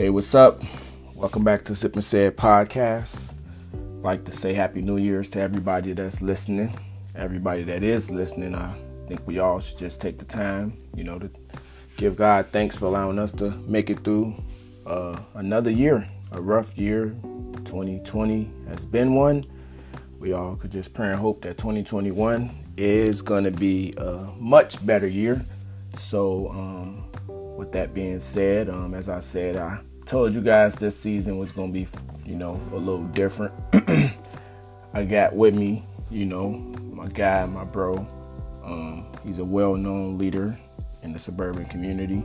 Hey, what's up? Welcome back to Sip and Said podcast. Like to say Happy New Year's to everybody that's listening. Everybody that is listening, I think we all should just take the time, you know, to give God thanks for allowing us to make it through uh, another year, a rough year. 2020 has been one. We all could just pray and hope that 2021 is going to be a much better year. So, um, with that being said, um, as I said, I told you guys this season was gonna be, you know, a little different. I got with me, you know, my guy, my bro. Um, he's a well-known leader in the suburban community,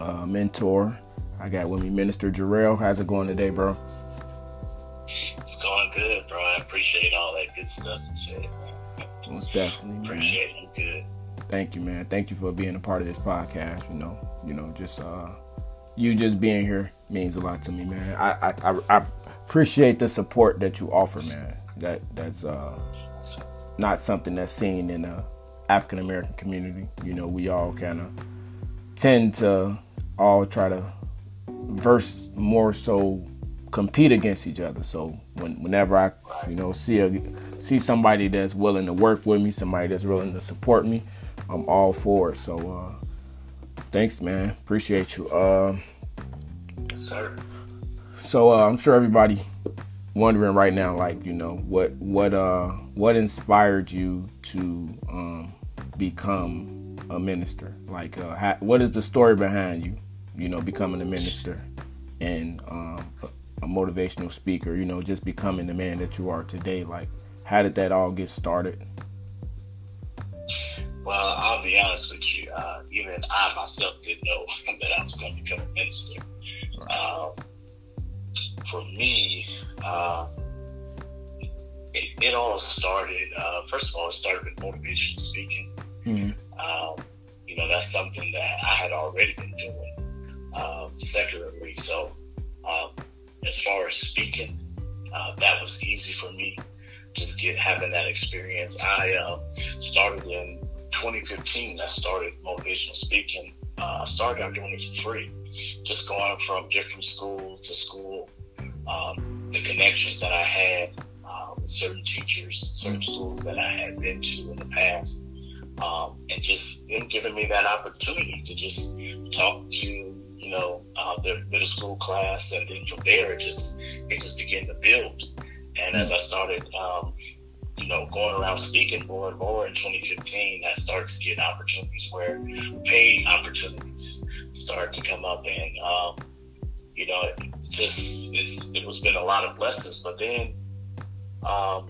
uh, mentor. I got with me Minister Jarrell. How's it going today, bro? It's going good, bro. I appreciate all that good stuff you said. Most definitely, man. Appreciate you. Good. Thank you, man. Thank you for being a part of this podcast. You know, you know, just uh, you just being here means a lot to me, man. I I, I appreciate the support that you offer, man. That that's uh, not something that's seen in the African American community. You know, we all kind of tend to all try to verse more so compete against each other. So when, whenever I, you know, see a see somebody that's willing to work with me, somebody that's willing to support me, I'm all for it. So uh, thanks, man. Appreciate you. Uh, yes, sir. So uh, I'm sure everybody wondering right now, like you know, what what uh what inspired you to um, become a minister? Like, uh, how, what is the story behind you? You know, becoming a minister and um, a, a motivational speaker. You know, just becoming the man that you are today. Like, how did that all get started? Well, be honest with you. Uh, even as I myself didn't know that I was going to become a minister. Uh, for me, uh, it, it, all started. Uh, first of all, it started with motivational speaking. Mm-hmm. Um, you know, that's something that I had already been doing um, secularly. So, um, as far as speaking, uh, that was easy for me. Just get having that experience. I uh, started in 2015, I started motivational speaking. Uh, I started out doing it for free, just going from different school to school. Um, the connections that I had uh, with certain teachers, certain schools that I had been to in the past, um, and just them giving me that opportunity to just talk to you know uh, the middle school class, and then from there it just it just began to build. And as I started um, you know, going around speaking more and more in 2015, that starts to get opportunities where paid opportunities start to come up, and um, you know, it just it's, it was been a lot of blessings. But then, um,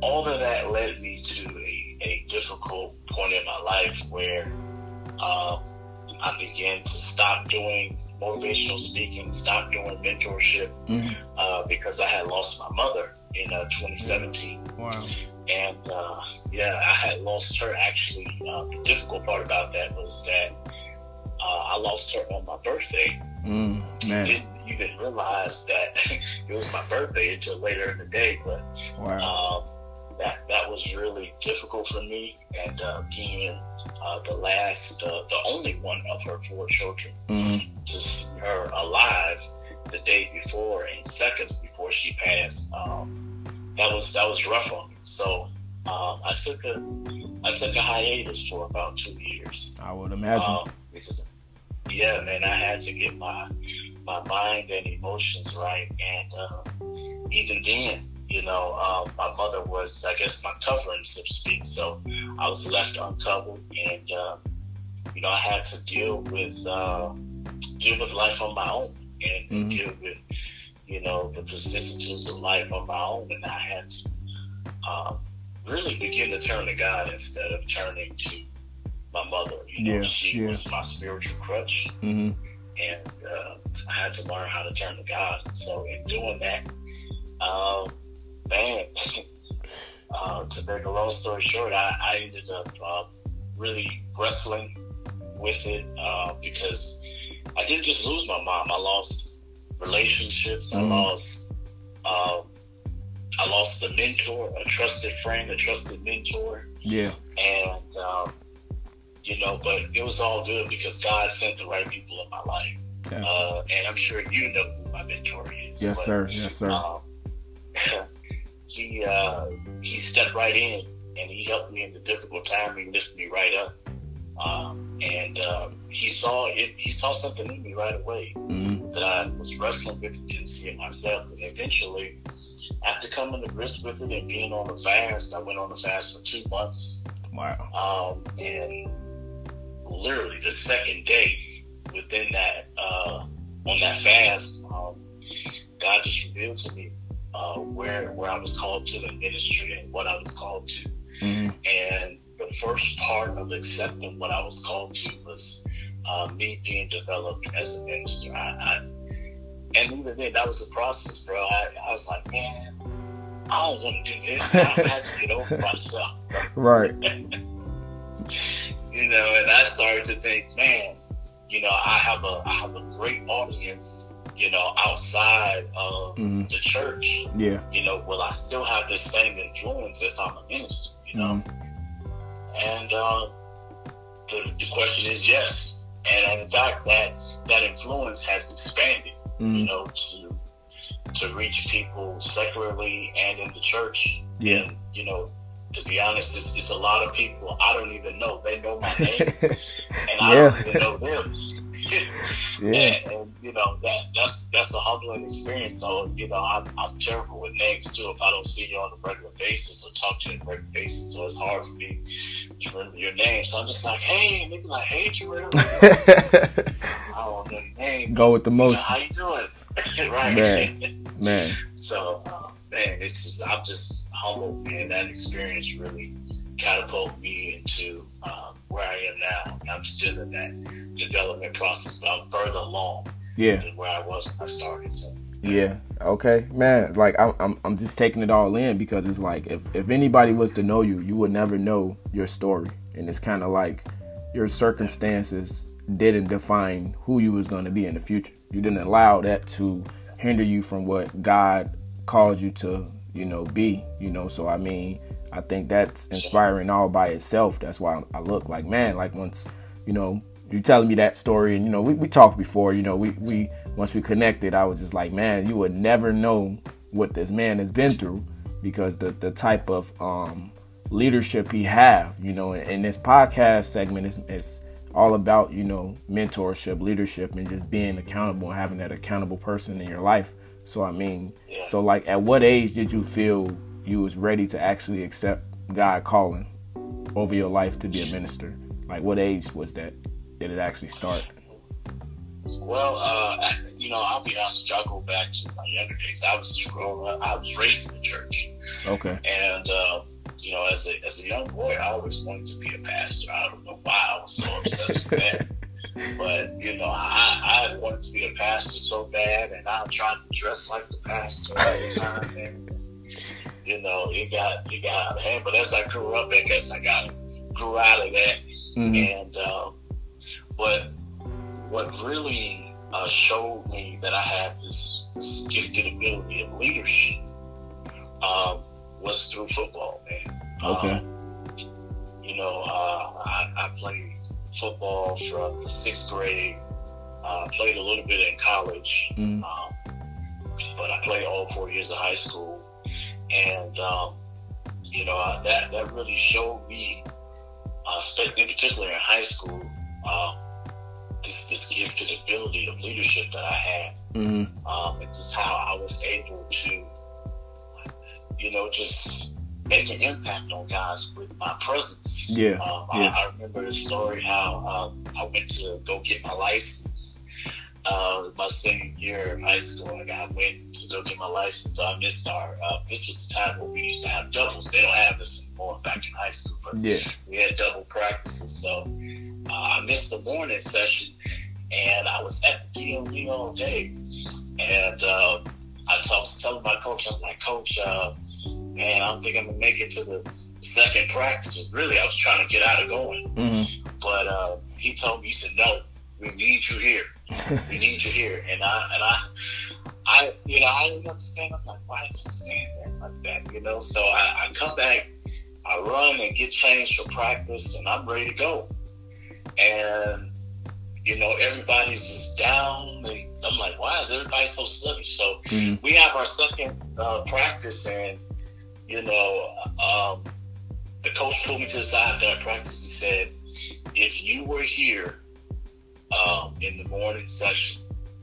all of that led me to a, a difficult point in my life where um, I began to stop doing motivational speaking, stop doing mentorship mm-hmm. uh, because I had lost my mother in uh, 2017. Wow. And uh, yeah, I had lost her actually. Uh, the difficult part about that was that uh, I lost her on my birthday. Mm, man. Didn't even realize that it was my birthday until later in the day. But wow. um, that that was really difficult for me. And uh, being uh, the last, the only one of her four children, mm-hmm. to see her alive the day before and seconds before she passed. Um, that was that was rough on me. So um, I took a I took a hiatus for about two years. I would imagine um, because yeah, man, I had to get my my mind and emotions right, and uh, even then, you know, uh, my mother was, I guess, my covering, so to speak. So I was left uncovered, and uh, you know, I had to deal with uh, deal with life on my own and mm-hmm. deal with you know, the vicissitudes of life on my own, and I had to um, really begin to turn to God instead of turning to my mother. You know, yeah, she yeah. was my spiritual crutch, mm-hmm. and uh, I had to learn how to turn to God. So, in doing that, um, man, uh, to make a long story short, I, I ended up uh, really wrestling with it uh, because I didn't just lose my mom; I lost relationships. Mm-hmm. I lost, um, I lost a mentor, a trusted friend, a trusted mentor. Yeah. And, um, you know, but it was all good because God sent the right people in my life. Okay. Uh, and I'm sure you know who my mentor is. Yes, but, sir. Yes, sir. Um, he uh, he stepped right in and he helped me in the difficult time. He lifted me right up. Um, and um, he saw it. He saw something in me right away mm-hmm. that I was wrestling with and didn't see it myself. And eventually, after coming to grips with it and being on the fast, I went on the fast for two months. Wow. Um, and literally the second day within that uh, on that fast, um, God just revealed to me uh, where where I was called to the ministry and what I was called to. Mm-hmm. And the first part of accepting what I was called to was uh, me being developed as a minister. I, I, and even then, that was the process, bro. I, I was like, man, I don't want to do this. I have to get over myself. Right. you know, and I started to think, man, you know, I have a I have a great audience, you know, outside of mm-hmm. the church. Yeah. You know, will I still have the same influence if I'm a minister? You know, mm-hmm. and uh, the the question is yes. And in fact, that that influence has expanded. mm-hmm. You know, to to reach people secularly and in the church. Yeah. And, you know, to be honest, it's, it's, a lot of people I don't even know. They know my name, and I yeah. don't even know them. yeah. And, and, you know that that's that's a humbling experience. So you know, I'm, I'm terrible with names too. If I don't see you on a regular basis or talk to you on a regular basis, so it's hard for me to remember your name. So I'm just like, hey, maybe like, hey, Terrell. I don't know your name. Go with the most. You know, how you doing? right, man. Man. So, uh, man, it's just I'm just humbled, man. That experience really catapulted me into where I am now. I'm still in that development process, but I'm further along yeah. than where I was when I started. So. Yeah. Okay, man. Like I'm, I'm, I'm just taking it all in because it's like if if anybody was to know you, you would never know your story, and it's kind of like your circumstances didn't define who you was going to be in the future. You didn't allow that to hinder you from what God calls you to, you know, be. You know, so I mean, I think that's inspiring all by itself. That's why I look like, man, like once, you know, you telling me that story, and you know, we, we talked before. You know, we we once we connected, I was just like, man, you would never know what this man has been through because the the type of um, leadership he have. You know, and, and this podcast segment is, is all about you know mentorship, leadership, and just being accountable and having that accountable person in your life. So I mean, so like, at what age did you feel you was ready to actually accept God calling over your life to be a minister? Like, what age was that? Did it actually start? Well, uh, you know, I'll be honest. I'll go back to my younger days. I was growing up. I was raised in the church. Okay. And uh, you know, as a as a young boy, I always wanted to be a pastor. I don't know why I was so obsessed with that. But you know, I, I wanted to be a pastor so bad, and I tried to dress like the pastor all the time. And you know, it got it got out of hand. But as I grew up, I guess I got grew out of that. Mm-hmm. And um, but what really uh, showed me that I had this, this gifted ability of leadership um, was through football, man. Okay. Um, you know, uh, I, I played football from sixth grade. Uh, played a little bit in college, mm-hmm. um, but I played all four years of high school, and um, you know that that really showed me, uh, in particular in high school, uh, this this gifted ability of leadership that I had, mm-hmm. um, and just how I was able to, you know, just make an impact on guys with my presence. Yeah. Um, yeah. I, I, remember the story how um, I went to go get my license. Uh, my senior year of high school, I went to go get my license. I missed our. Uh, this was the time when we used to have doubles. They don't have this anymore back in high school, but yeah. we had double practices. So uh, I missed the morning session, and I was at the DMV all day. And uh, I, t- I was telling my coach, I'm like, Coach, uh, man, I don't think I'm gonna make it to the second practice. Really, I was trying to get out of going, mm-hmm. but uh, he told me, he said, "No, we need you here. We need you here." And I and I, I, you know, I didn't understand. I'm like, why is he saying that like that? You know, so I, I come back, I run and get changed for practice, and I'm ready to go. And you know, everybody's just down. And I'm like, why is everybody so sluggish? So mm-hmm. we have our second uh, practice, and you know, um, the coach pulled me to the side during practice. He said, if you were here um, in the morning session,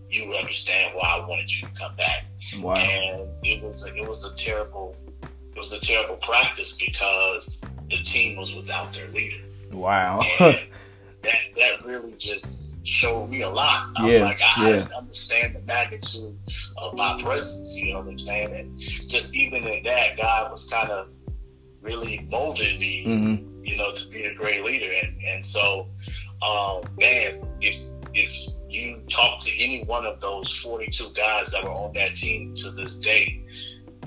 you would understand why I wanted you to come back. Wow. And it was a, it was a terrible it was a terrible practice because the team was without their leader. Wow. that that really just showed me a lot. I'm yeah, like I, yeah. I didn't understand the magnitude of my presence, you know what I'm saying? And just even in that, God was kind of really molded me, mm-hmm. you know, to be a great leader. And and so um, man, if if you talk to any one of those 42 guys that were on that team to this day,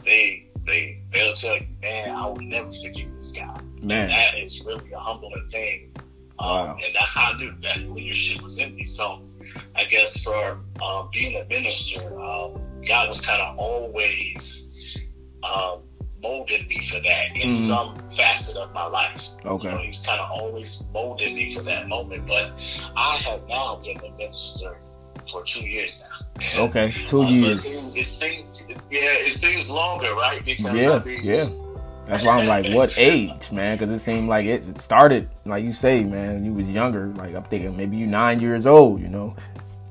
they they they'll tell you, man, I will never forget this guy. Man, and that is really a humbling thing. Um, wow. And that's how I knew that leadership was in me. So I guess for uh, being a minister, um, God was kind of always um, molding me for that in mm-hmm. some facet of my life. Okay. You know, he's kind of always molded me for that moment. But I have now been a minister for two years now. Okay, two uh, years. So it, seems, yeah, it seems longer, right? Because yeah, I mean, yeah. That's why I'm like, what age, man? Because it seemed like it started, like you say, man. You was younger. Like I'm thinking, maybe you nine years old. You know,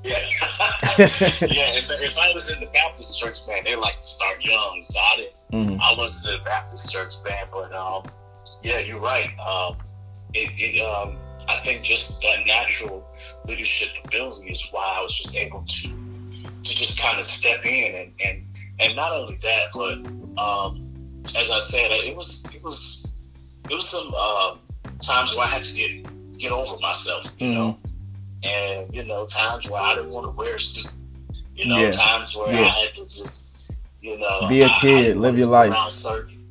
yeah, yeah. If, if, I was in the Baptist church, man, they like to start young, so I didn't. Mm-hmm. I wasn't in the Baptist church, man, but um, yeah, you're right. Um, it, it um, I think just that natural leadership ability is why I was just able to to just kind of step in and and and not only that, but um, as I said, it was it was it was some uh, times where I had to get get over myself, you mm-hmm. know and you know times where I didn't want to wear a suit. You know, yeah. times where yeah. I had to just, you know, be a kid, live your life. Certain,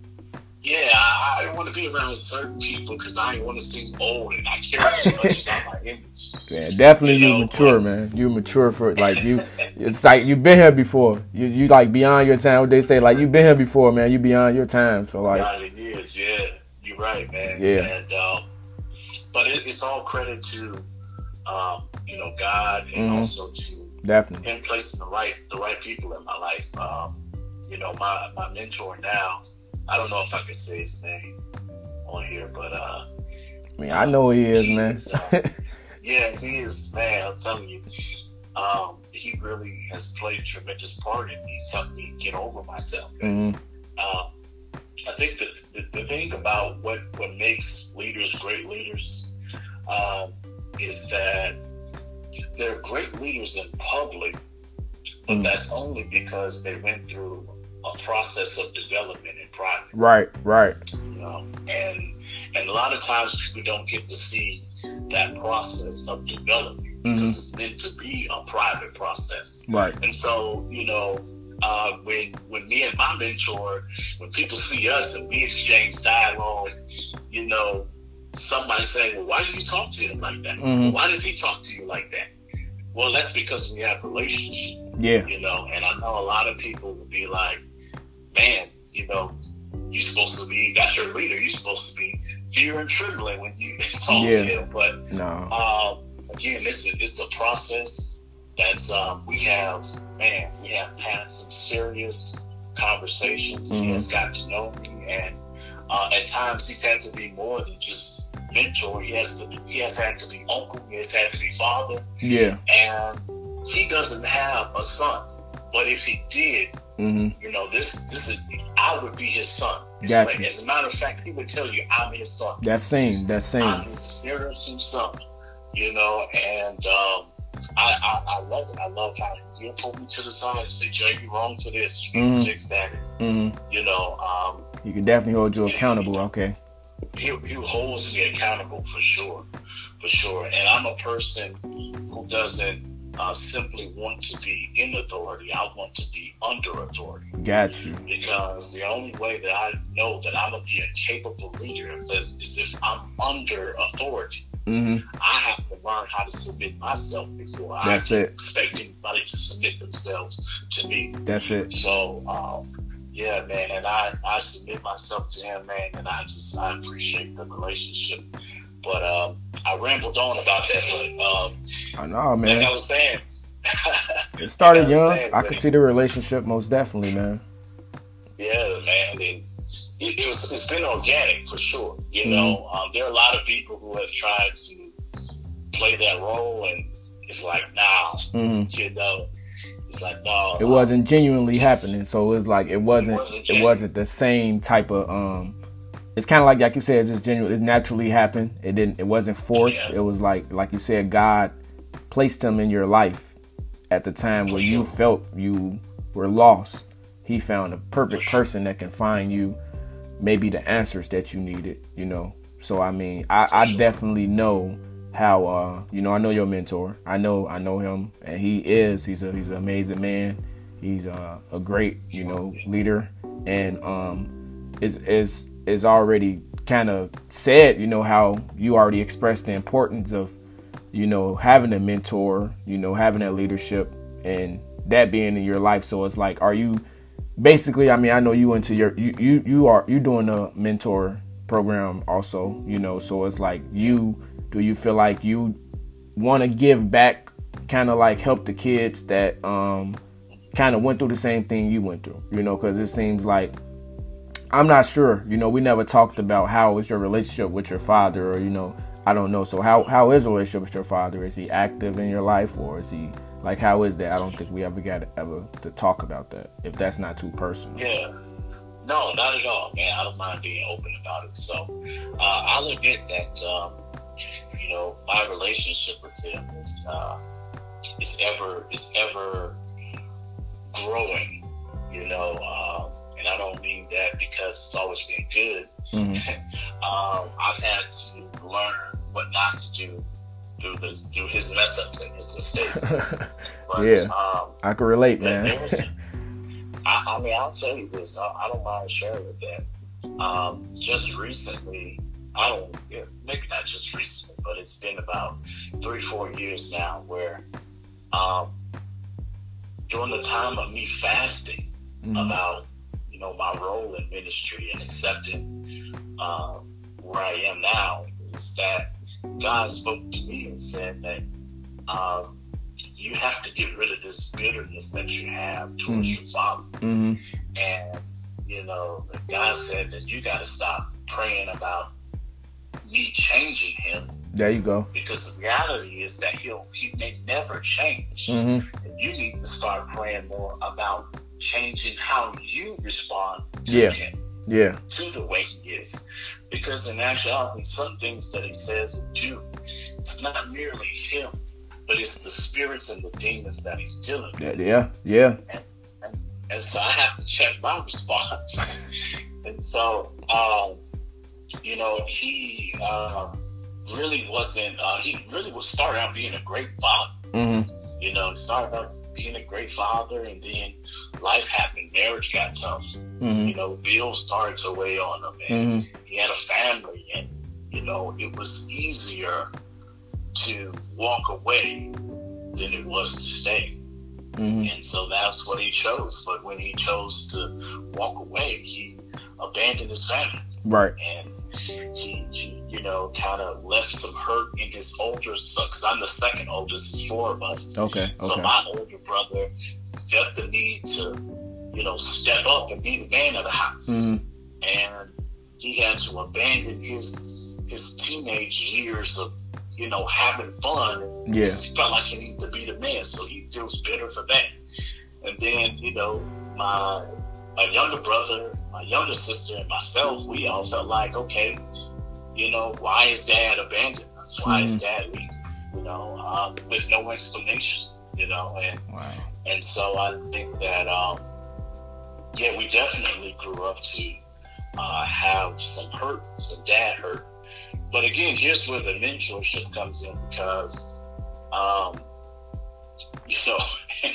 yeah, I, I didn't want to be around certain people because I didn't want to seem old and I care too much about my image. Yeah, definitely you, you know, mature, but, man. You mature for like you. It's like you've been here before. You you like beyond your time. What they say, like you've been here before, man. You beyond your time. So like, years, yeah. You're right, man. Yeah. And um, but it, it's all credit to um, you know, God, and mm-hmm. also to definitely Him placing the right the right people in my life. Um, you know, my my mentor now. I don't know if I can say his name on here, but uh, I mean, I know he is, he man. Is, uh, yeah, he is, man. I'm telling you, um, he really has played a tremendous part in me. He's helped me get over myself. Mm-hmm. Um, I think that the, the, thing about what what makes leaders great leaders um, is that they're great leaders in public, but mm. that's only because they went through a process of development in private. Right, right. You know, and and a lot of times people don't get to see that process of development mm-hmm. because it's meant to be a private process. Right. And so, you know, uh, when when me and my mentor, when people see us and we exchange dialogue, you know, somebody saying, well, why did you talk to him like that? Mm-hmm. Why does he talk to you like that? Well, that's because we have a relationship. Yeah. You know, and I know a lot of people would be like, man, you know, you're supposed to be, that's your leader. You're supposed to be fear and trembling when you talk yeah. to him. But no. um, again, it's a, it's a process that's, um, we have, man, we have had some serious conversations. Mm-hmm. He has got to know me and uh, at times, he's had to be more than just mentor. He has to. Be, he has had to be uncle. He has had to be father. Yeah. And he doesn't have a son, but if he did, mm-hmm. you know, this this is I would be his son. Gotcha. As a matter of fact, he would tell you, "I'm his son." That same. That same. I'm his spiritual son. You know, and um, I, I, I love it. I love how he'll pull me to the side and say, "Jay, you're wrong for this. You need mm-hmm. to fix that." Mm-hmm. You know, um, he can definitely hold you accountable. Okay. He, he holds me accountable for sure, for sure. And I'm a person who doesn't uh, simply want to be in authority. I want to be under authority. Got you. Because the only way that I know that I'm a be a capable leader is, is if I'm under authority. Mm-hmm. I have to learn how to submit myself before That's I it. expect anybody to submit themselves to me. That's it. So, um, yeah, man, and I, I submit myself to him, man, and I just I appreciate the relationship. But um, I rambled on about that, but um, I know, man. Like I was saying. it started like young. Saying, I could see the relationship most definitely, man. Yeah, man. It, it, it, was it's been organic for sure. You mm-hmm. know, um, there are a lot of people who have tried to play that role, and it's like, nah, mm-hmm. you know. It's like no, it wasn't genuinely happening. So it was like it wasn't it wasn't, it wasn't the same type of um it's kind of like like you said, it's just genuine. It's naturally happened. It didn't. It wasn't forced. Yeah. It was like like you said, God placed him in your life at the time where you felt you were lost. He found a perfect person that can find you maybe the answers that you needed. You know. So I mean, I, I definitely know how uh you know I know your mentor. I know I know him, and he is he's a he's an amazing man. He's a, a great you know leader, and um is is is already kind of said, you know, how you already expressed the importance of, you know, having a mentor, you know, having that leadership and that being in your life. So it's like, are you basically, I mean, I know you into your, you, you, you are, you doing a mentor program also, you know, so it's like you, do you feel like you want to give back, kind of like help the kids that, um, kind of went through the same thing you went through, you know, because it seems like I'm not sure. You know, we never talked about how is your relationship with your father, or you know, I don't know. So how how is the relationship with your father? Is he active in your life, or is he like how is that? I don't think we ever got ever to talk about that. If that's not too personal. Yeah. No, not at all, man. I don't mind being open about it. So uh, I'll admit that um, you know my relationship with him is uh, is ever is ever growing. You know. Um, and I don't mean that because it's always been good. Mm-hmm. um, I've had to learn what not to do through the through his mess ups and his mistakes. But, yeah, um, I can relate, man. Was, I, I, mean, I'll tell you this. I, I don't mind sharing with that. Um, just recently, I don't, maybe not just recently, but it's been about three, four years now where um, during the time of me fasting mm-hmm. about you know, my role in ministry and accepting uh, where I am now is that God spoke to me and said that um, you have to get rid of this bitterness that you have towards mm-hmm. your father. Mm-hmm. And, you know, God said that you got to stop praying about me changing him. There you go. Because the reality is that he'll he may never change. Mm-hmm. And you need to start praying more about changing how you respond to yeah. him. Yeah. To the way he is. Because in actuality, some things that he says and do, it's not merely him, but it's the spirits and the demons that he's dealing with. Yeah, yeah. And, and, and so I have to check my response. and so, um, you know, he uh, really wasn't, uh, he really was starting out being a great father. Mm-hmm. You know, started out being a great father, and then life happened. Marriage got tough. Mm-hmm. You know, bills started to weigh on him, and mm-hmm. he had a family, and you know, it was easier to walk away than it was to stay. Mm-hmm. And so that's what he chose. But when he chose to walk away, he abandoned his family. Right. And he, he you know, kind of left some hurt in his older son. Because I'm the second oldest, it's four of us. Okay. okay. So my older brother felt the need to, you know, step up and be the man of the house. Mm-hmm. And he had to abandon his his teenage years of, you know, having fun. Yeah. He felt like he needed to be the man, so he feels bitter for that. And then, you know, my my younger brother, my younger sister, and myself, we all felt like, okay, you know, why is dad abandoned us? Why mm-hmm. is dad leaving? You know, um, with no explanation. You know, and wow. and so I think that um, yeah, we definitely grew up to uh, have some hurt, some dad hurt. But again, here's where the mentorship comes in because, um, you know,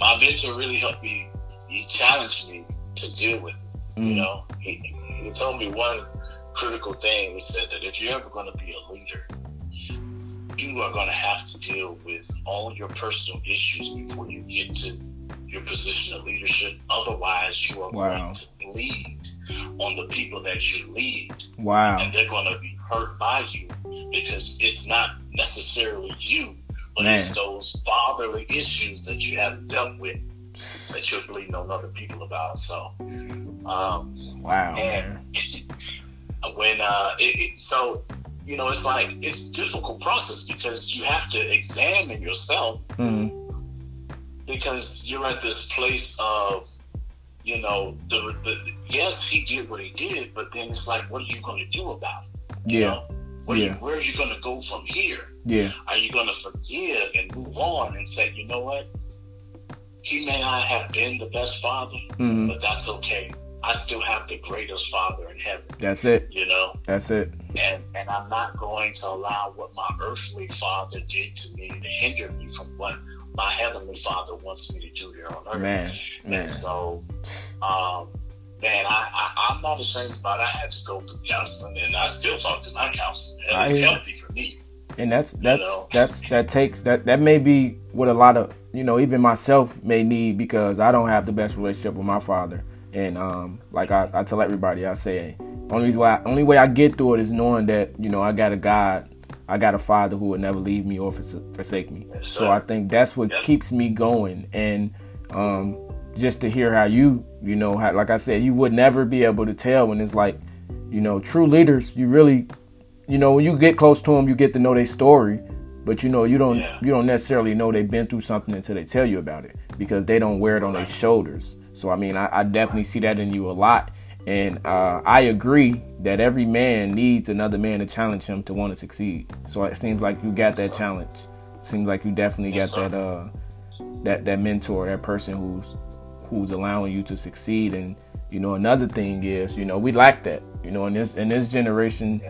my mentor really helped me. He challenged me to deal with it. Mm. You know, he, he told me one critical thing. He said that if you're ever going to be a leader, you are going to have to deal with all your personal issues before you get to your position of leadership. Otherwise, you are wow. going to lead on the people that you lead. Wow. And they're going to be hurt by you because it's not necessarily you But Man. it's those fatherly issues that you haven't dealt with that you're bleeding on other people about. So, um, wow. And when uh, it, it, so you know, it's like it's a difficult process because you have to examine yourself mm-hmm. because you're at this place of you know, the, the, yes, he did what he did, but then it's like, what are you going to do about it? You yeah. Know? Where, yeah. You, where are you going to go from here? Yeah. Are you going to forgive and move on and say, you know what? He may not have been the best father, mm-hmm. but that's okay. I still have the greatest father in heaven. That's it. You know? That's it. And and I'm not going to allow what my earthly father did to me to hinder me from what my heavenly father wants me to do here on earth. Man, man. And so, um, man, I, I, am not ashamed about it. I had to go through counseling, and I still talk to my counselor. And it's healthy for me. And that's that's you know? that's that takes that that may be what a lot of you know even myself may need because I don't have the best relationship with my father. And um, like I, I tell everybody, I say only way only way I get through it is knowing that you know I got a God I got a father who would never leave me or forsake me. Yes, so I think that's what yep. keeps me going. And um, just to hear how you, you know, how, like I said, you would never be able to tell when it's like, you know, true leaders. You really, you know, when you get close to them, you get to know their story. But you know, you don't, yeah. you don't necessarily know they've been through something until they tell you about it because they don't wear it on their shoulders. So I mean, I, I definitely see that in you a lot. And uh, I agree that every man needs another man to challenge him to want to succeed. So it seems like you got that challenge. Seems like you definitely got that uh, that that mentor, that person who's who's allowing you to succeed. And you know, another thing is, you know, we lack that. You know, in this in this generation,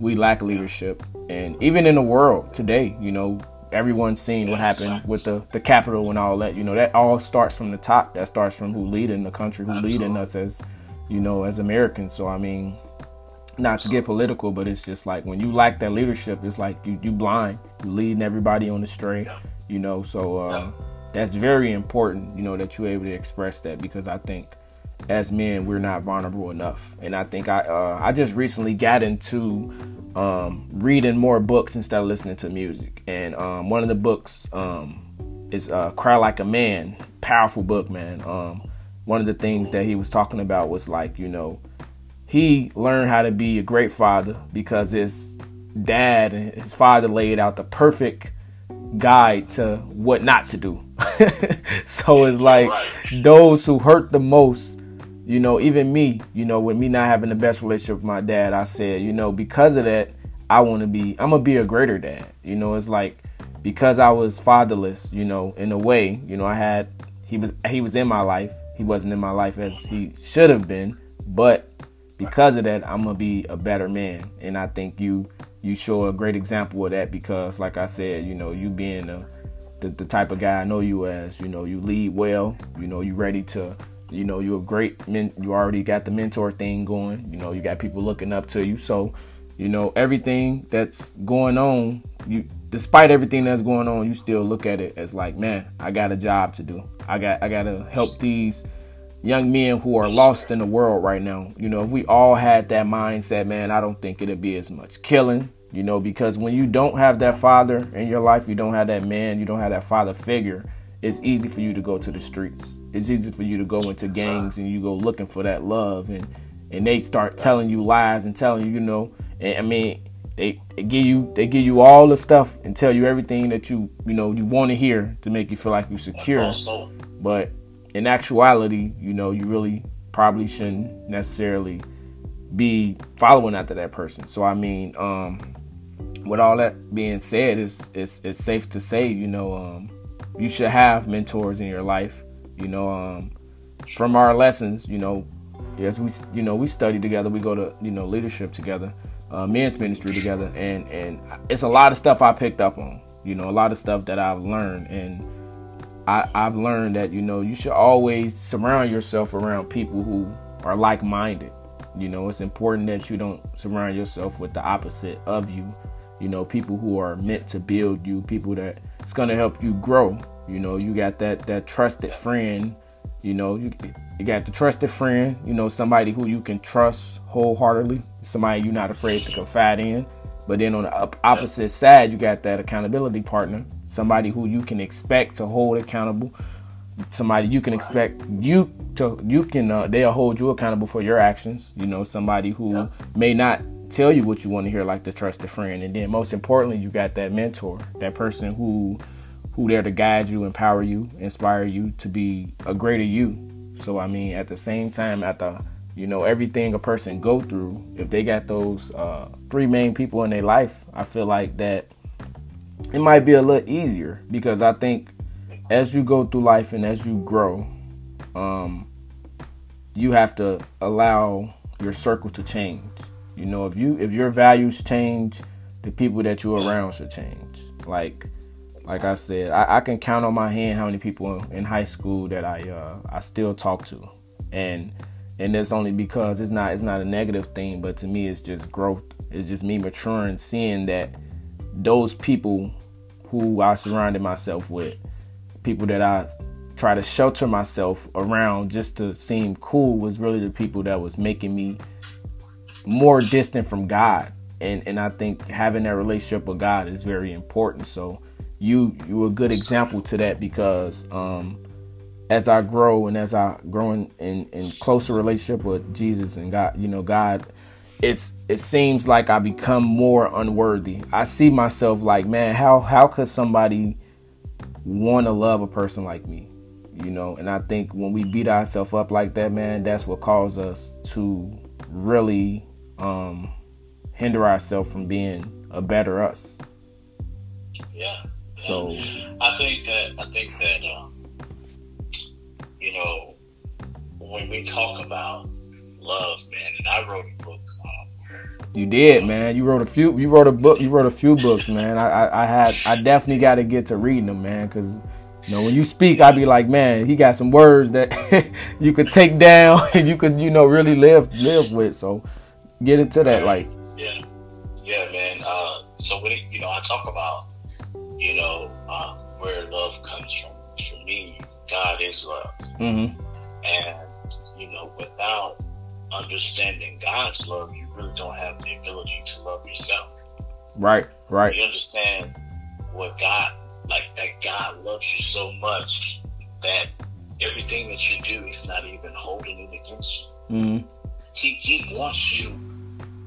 we lack leadership, and even in the world today, you know, everyone's seen what happened with the the Capitol and all that. You know, that all starts from the top. That starts from who leading the country, who leading us as you know, as Americans. So I mean, not to get political, but it's just like when you lack that leadership, it's like you you blind, you leading everybody on the stray, you know. So uh, that's very important, you know, that you're able to express that because I think as men we're not vulnerable enough, and I think I uh, I just recently got into um, reading more books instead of listening to music, and um, one of the books um, is uh, "Cry Like a Man," powerful book, man. Um, one of the things that he was talking about was like, you know, he learned how to be a great father because his dad and his father laid out the perfect guide to what not to do. so it's like those who hurt the most, you know, even me, you know, with me not having the best relationship with my dad, I said, you know, because of that, I want to be, I'm going to be a greater dad. You know, it's like because I was fatherless, you know, in a way, you know, I had, he was, he was in my life he wasn't in my life as he should have been, but because of that, I'm gonna be a better man. And I think you you show a great example of that because, like I said, you know, you being a, the, the type of guy I know you as, you know, you lead well, you know, you ready to, you know, you're a great men. You already got the mentor thing going. You know, you got people looking up to you. So, you know, everything that's going on, you despite everything that's going on, you still look at it as like, man, I got a job to do. I got I got to help these young men who are lost in the world right now. You know, if we all had that mindset, man, I don't think it'd be as much killing. You know, because when you don't have that father in your life, you don't have that man, you don't have that father figure, it's easy for you to go to the streets. It's easy for you to go into gangs and you go looking for that love and and they start telling you lies and telling you, you know, and, I mean, they, they give you they give you all the stuff and tell you everything that you you know you want to hear to make you feel like you're secure. But in actuality, you know, you really probably shouldn't necessarily be following after that person. So I mean, um, with all that being said, it's it's it's safe to say, you know, um, you should have mentors in your life. You know, um, from our lessons, you know, as we you know we study together, we go to you know leadership together uh, men's ministry together, and and it's a lot of stuff I picked up on. You know, a lot of stuff that I've learned, and I, I've learned that you know you should always surround yourself around people who are like-minded. You know, it's important that you don't surround yourself with the opposite of you. You know, people who are meant to build you, people that it's gonna help you grow. You know, you got that that trusted friend. You know, you you got the trusted friend, you know, somebody who you can trust wholeheartedly, somebody you're not afraid to confide in. But then on the opposite side, you got that accountability partner, somebody who you can expect to hold accountable, somebody you can expect you to you can uh, they'll hold you accountable for your actions. You know, somebody who yeah. may not tell you what you want to hear, like the trusted friend, and then most importantly, you got that mentor, that person who who there to guide you, empower you, inspire you to be a greater you. So I mean, at the same time, at the you know everything a person go through, if they got those uh, three main people in their life, I feel like that it might be a little easier because I think as you go through life and as you grow, um, you have to allow your circle to change. You know, if you if your values change, the people that you're around should change. Like like I said, I, I can count on my hand how many people in, high school that I uh, I still talk to, and and that's only because it's not it's not a negative thing, but to me it's just growth. It's just me maturing, seeing that those people who I surrounded myself with, people that I try to shelter myself around just to seem cool was really the people that was making me more distant from God. And and I think having that relationship with God is very important. So you you a good example to that because um as I grow and as I grow in, in, in closer relationship with Jesus and God, you know, God it's it seems like I become more unworthy. I see myself like, man, how how could somebody want to love a person like me? You know, and I think when we beat ourselves up like that, man, that's what causes us to really um hinder ourselves from being a better us. Yeah. So I think that I think that um, you know when we talk about love, man, and I wrote a book you did, man. You wrote a few. You wrote a book. You wrote a few books, man. I, I, I had. I definitely got to get to reading them, man. Because you know, when you speak, I'd be like, man, he got some words that you could take down and you could, you know, really live live with. So get into that, like. Yeah, yeah, man. Uh, so when it, you know, I talk about, you know, uh, where love comes from. For me, God is love, mm-hmm. and you know, without understanding God's love, you really don't have the ability to love yourself. Right, right. You understand what God, like that God loves you so much that everything that you do, He's not even holding it against you. Mm-hmm. He, he wants you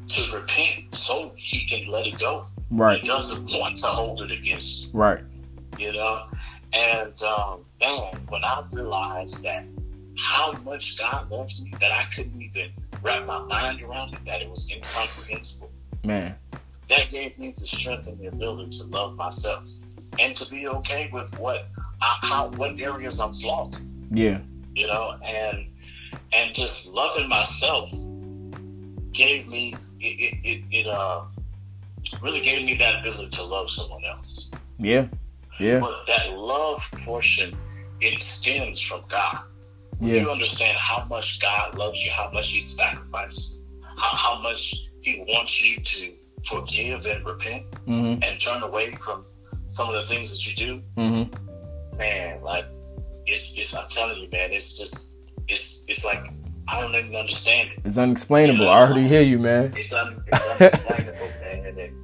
to repent so He can let it go. Right. He doesn't want to hold it against you. Right. You know? And um, man, when I realized that how much God loves me that I couldn't even wrap my mind around it, that it was incomprehensible. Man. That gave me the strength and the ability to love myself and to be okay with what I, how what areas I'm flawed. Yeah. You know, and and just loving myself gave me it it, it, it uh really gave me that ability to love someone else. Yeah. Yeah. But that love portion it stems from God. Yeah. You understand how much God loves you, how much He sacrificed, how, how much He wants you to forgive and repent mm-hmm. and turn away from some of the things that you do. Mm-hmm. Man, like it's, it's I'm telling you, man, it's just it's it's like I don't even understand it. It's unexplainable. You know, I already hear you, man. It's, un, it's unexplainable, man.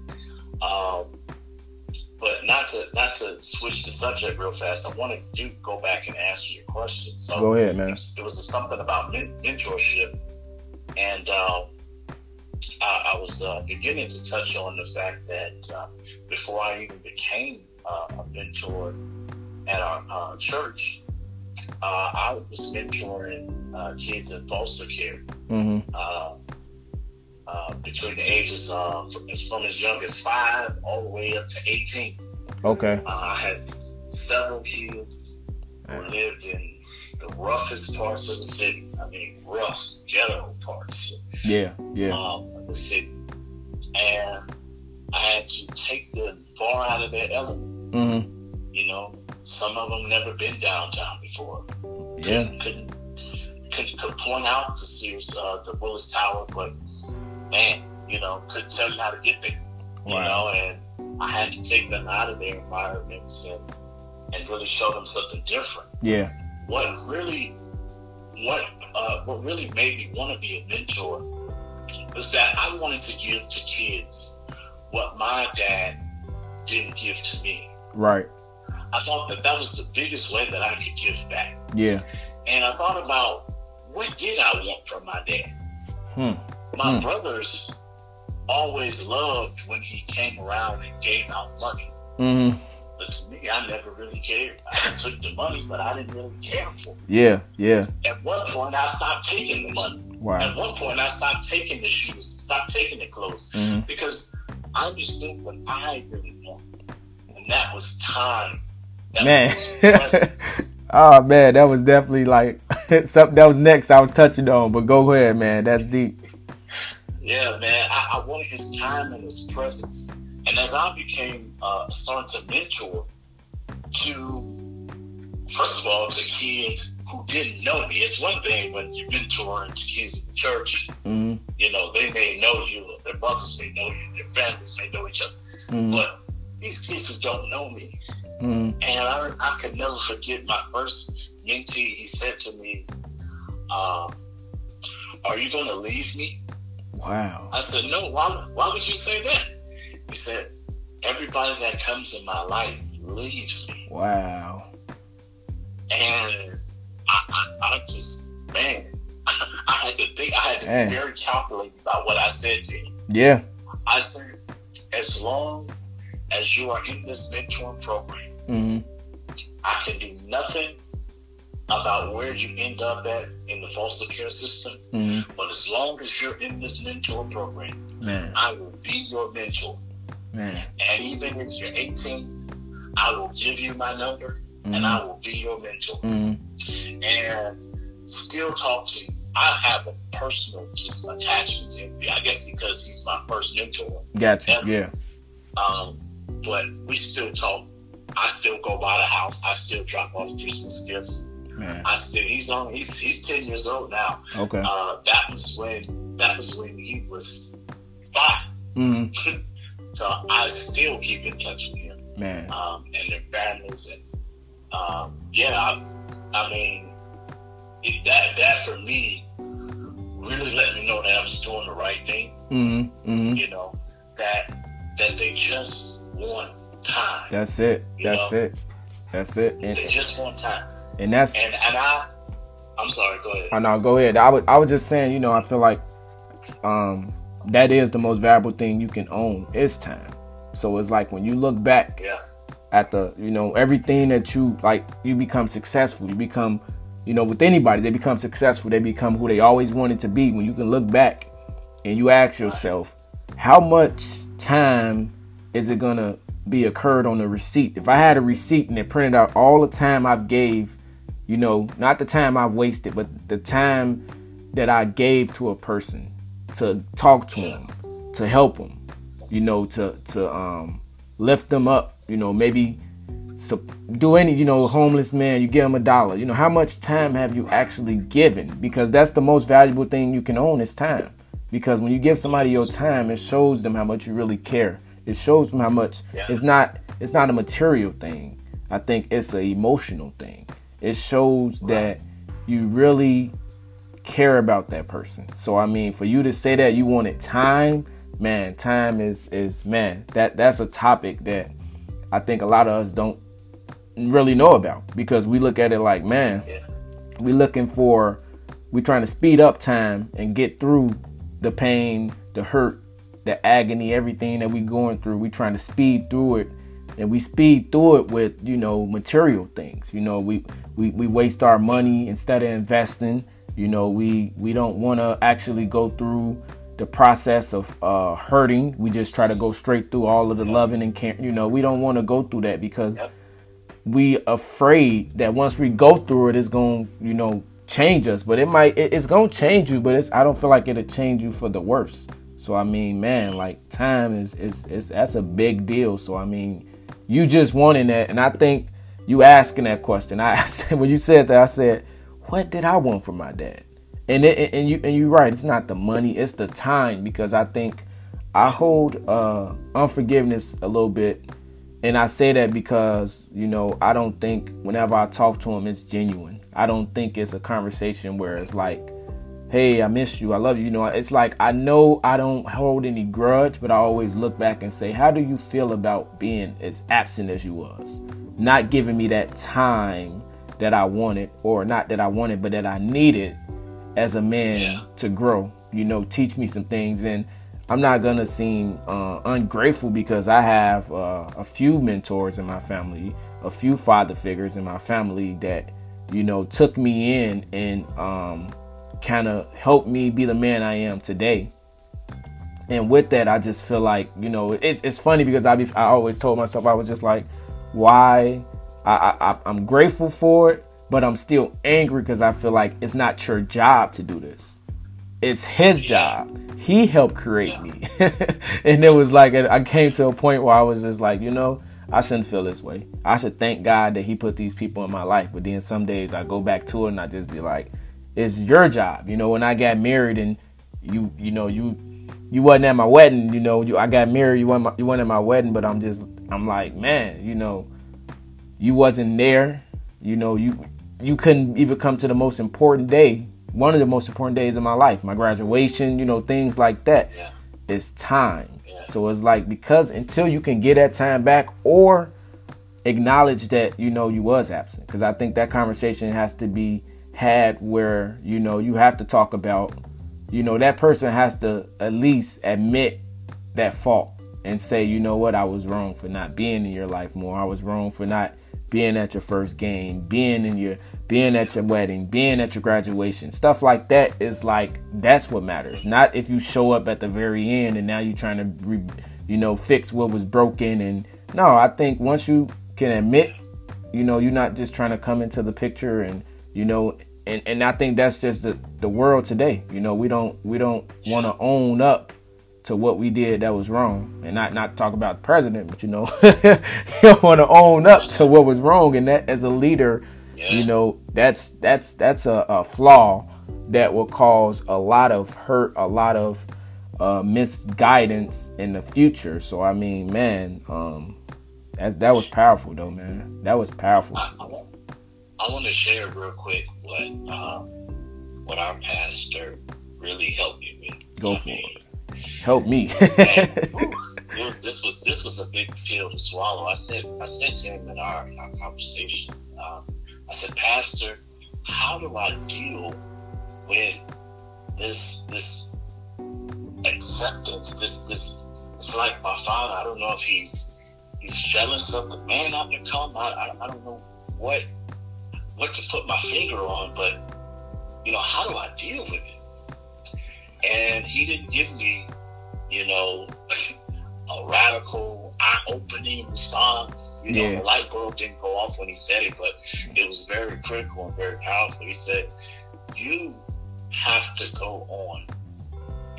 Um, but not to not to switch the subject real fast. I want to do go back and answer your question. So go ahead, man. It was something about mentorship, and uh, I, I, was uh, beginning to touch on the fact that uh, before I even became uh, a mentor at our church, uh, I was mentoring uh, kids in foster care. Mm-hmm. Uh, between the ages of from, from as young as five all the way up to 18. Okay. Uh, I had several kids who lived in the roughest parts of the city. I mean, rough, ghetto parts. Yeah, yeah. Um, of the city. And I had to take them far out of their element. Mm-hmm. You know, some of them never been downtown before. Yeah. Couldn't, couldn't, could, could point out the Sears, uh, the Willis Tower, but man, you know, couldn't tell you how to get there. Wow. You know, and I had to take them out of their environments and and really show them something different. Yeah. What really what uh, what really made me want to be a mentor was that I wanted to give to kids what my dad didn't give to me. Right. I thought that that was the biggest way that I could give back. Yeah. And I thought about what did I want from my dad? Hmm. My Hmm. brothers always loved when he came around and gave out money. Mm-hmm. But to me, I never really cared. I took the money, but I didn't really care for it. Yeah. Yeah. At one point, I stopped taking the money. Wow. At one point, I stopped taking the shoes, stopped taking the clothes, Mm-hmm. because I understood what I really wanted, and that was time. That Man. oh man, that was definitely like something that was next I was touching on. But go ahead, man. That's deep. Yeah, man. I, I wanted his time and his presence. And as I became uh, starting to mentor to, first of all, the kids who didn't know me. It's one thing when you're mentoring to kids in the church. Mm-hmm. You know, they may know you, their mothers may know you, their families may know each other. Mm-hmm. But these kids who don't know me, Mm-hmm. and I, I could never forget my first mentee. He said to me, um, "Are you going to leave me?" Wow. I said, "No. Why? Why would you say that?" He said, "Everybody that comes in my life leaves me, Wow. and I, I, I just, man, I had to think. I had to Man. be very calculated about what I said to him. Yeah. I said, as long as you are in this mentoring program." Mm-hmm. I can do nothing about where you end up at in the foster care system. Mm-hmm. But as long as you're in this mentor program, Man. I will be your mentor. Man. And even if you're 18, I will give you my number and Mm-hmm. I will be your mentor. Mm-hmm. And still talk to you. I have a personal just attachment to him. I guess because he's my first mentor. Gotcha. Yeah. Um, but we still talk. I still go by the house. I still drop off Christmas gifts. Man. I still he's on he's he's ten years old now. Okay. Uh, that was when that was when he was five. Mm-hmm. So I still keep in touch with him Man. um, and their families and um, yeah, I, I mean it, that that for me really let me know that I was doing the right thing. Mm-hmm. Mm-hmm. You know that that they just want time. That's it. That's know? it. That's it. And, just want time. and that's And and I I'm sorry. Go ahead. I know. Go ahead. I was I was just saying. You know, I feel like um that is the most valuable thing you can own is time. So it's like when you look back Yeah. at the you know everything that you like you become successful you become you know with anybody they become successful they become who they always wanted to be when you can look back and you ask yourself how much time is it gonna be occurred on the receipt? If i had a receipt and it printed out all the time i've gave you know not the time i've wasted but the time that i gave to a person to talk to them to help them you know to to um lift them up you know maybe so do any you know homeless man you give him a dollar. You know how much time have you actually given? Because that's the most valuable thing you can own is time. Because when you give somebody your time it shows them how much you really care it shows them how much Yeah. it's not it's not a material thing i think it's an emotional thing it shows that you really care about that person so i mean for you to say that you wanted time man time is is man that that's a topic that i think a lot of us don't really know about because we look at it like man Yeah. we looking for we trying to speed up time and get through the pain the hurt the agony everything that we're going through we're trying to speed through it and we speed through it with you know material things you know we we, we waste our money instead of investing you know we we don't want to actually go through the process of uh hurting we just try to go straight through all of the loving and care you know we don't want to go through that because Yep. we afraid that once we go through it, it's gonna, you know, change us. But it might, it- it's gonna change you. But it's, I don't feel like it'll change you for the worse. So I mean, man, like time is, is, is that's a big deal. So I mean, you just wanting that, and I think you asking that question. I asked when you said that, I said, what did I want from my dad? And it, and you and you're right. It's not the money, it's the time because I think I hold uh, unforgiveness a little bit and I say that because, you know, I don't think whenever I talk to him, it's genuine. I don't think it's a conversation where it's like, hey, I miss you, I love you. You know, it's like I know I don't hold any grudge, but I always look back and say, how do you feel about being as absent as you was? not giving me that time that I wanted, or not that I wanted, but that I needed as a man yeah. to grow. You know, teach me some things, and I'm not gonna seem uh, ungrateful because I have uh, a few mentors in my family, a few father figures in my family that you know took me in and um, kind of helped me be the man I am today. And with that, I just feel like you know it's it's funny because I be, I always told myself I was just like, why I, I I'm grateful for it, but I'm still angry because I feel like it's not your job to do this. It's his job. He helped create me. and it was like I came to a point where I was just like, you know, I shouldn't feel this way. I should thank God that he put these people in my life. But then some days I go back to it and I just be like, it's your job. You know, when I got married and you you know, you you wasn't at my wedding, you know, you I got married, you weren't you weren't at my wedding, but I'm just I'm like, man, you know, you wasn't there. You know, you you couldn't even come to the most important day, one of the most important days of my life, my graduation, you know, things like that. Yeah. It's time. Yeah. So it's like because until you can get that time back or acknowledge that you know you was absent because I think that conversation has to be had where you know you have to talk about you know that person has to at least admit that fault and say you know what I was wrong for not being in your life more I was wrong for not being at your first game, being in your being at your wedding, being at your graduation, stuff like that is like that's what matters. Not if you show up at the very end and now you're trying to, re, you know, fix what was broken. And no, I think once you can admit, you know, you're not just trying to come into the picture and you know, and and I think that's just the the world today. You know, we don't we don't want to own up to what we did that was wrong, and not not talk about the president, but you know, you don't want to own up to what was wrong, and that as a leader, you know, that's that's that's a, a, flaw that will cause a lot of hurt, a lot of uh, misguidance in the future. So I mean, man, um, that that was powerful though, man. That was powerful. I, I, I want to share real quick what um, what our pastor really helped me with. Go for it help me. this was this was a big pill to swallow. I said I said to him in our, in our conversation, um, I said, Pastor, how do I deal with this this acceptance? This this it's like my father. I don't know if he's he's jealous of the man I've become. I, I, I don't know what what to put my finger on, but you know, how do I deal with it? And he didn't give me you know, a radical, eye-opening response. You know, yeah. the light bulb didn't go off when he said it, but it was very critical and very powerful. He said, "You have to go on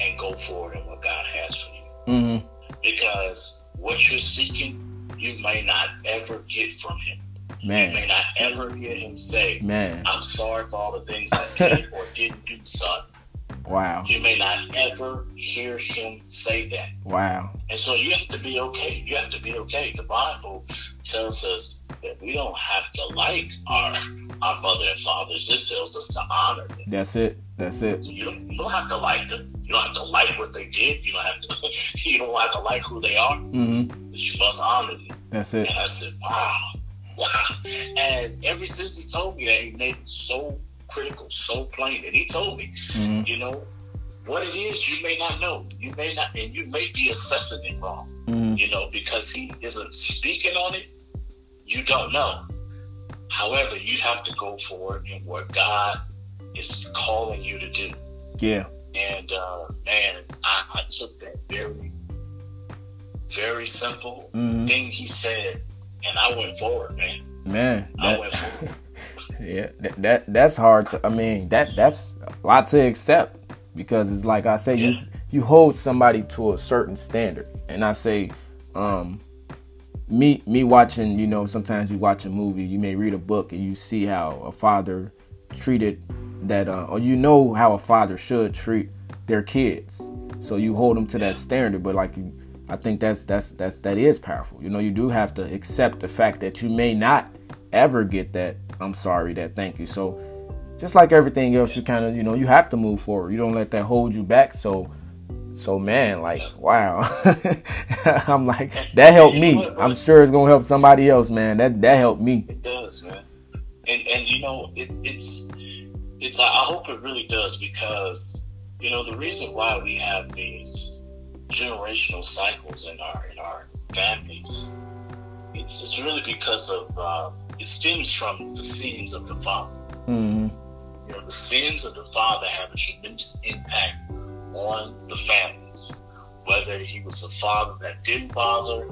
and go forward in what God has for you, mm-hmm. because what you're seeking, you may not ever get from Him." Man. You may not ever hear him say, Man. I'm sorry for all the things I did or didn't do, son. Wow. You may not ever hear him say that. Wow. And so you have to be okay. You have to be okay. The Bible tells us that we don't have to like our our mother and fathers. This tells us to honor them. That's it. That's it. You don't, you don't have to like them. You don't have to like what they did. You don't have to. You don't have to like who they are. Mm-hmm. But you must honor them. That's it. And I said, wow, wow. And ever since he told me that, he made it so critical, so plain. And he told me, mm-hmm. you know, what it is you may not know. You may not, and you may be assessing it wrong. Mm-hmm. You know, because he isn't speaking on it. You don't know. However, you have to go forward in what God is calling you to do. Yeah. And uh, man, I, I took that very, very simple mm-hmm. thing he said, and I went forward, man. Man, that, I went forward. yeah, that, that that's hard to. I mean, that that's a lot to accept because it's like I say, yeah. you you hold somebody to a certain standard, and I say, um, me me watching, you know, sometimes you watch a movie, you may read a book, and you see how a father treated that, uh, or you know how a father should treat their kids, so you hold them to that standard. But like you, I think that's that's that's that is powerful. You know, you do have to accept the fact that you may not ever get that I'm sorry, that thank you. So just like everything else, you kind of, you know, you have to move forward. You don't let that hold you back. So So man, like wow, I'm like that helped me. I'm sure it's gonna help somebody else, man. That that helped me. It does, man. And and you know it's it's it's. I hope it really does because you know the reason why we have these generational cycles in our in our families. It's, it's really because of uh, it stems from the sins of the father. Mm-hmm. You know, the sins of the father have a tremendous impact on the families. Whether he was a father that didn't bother,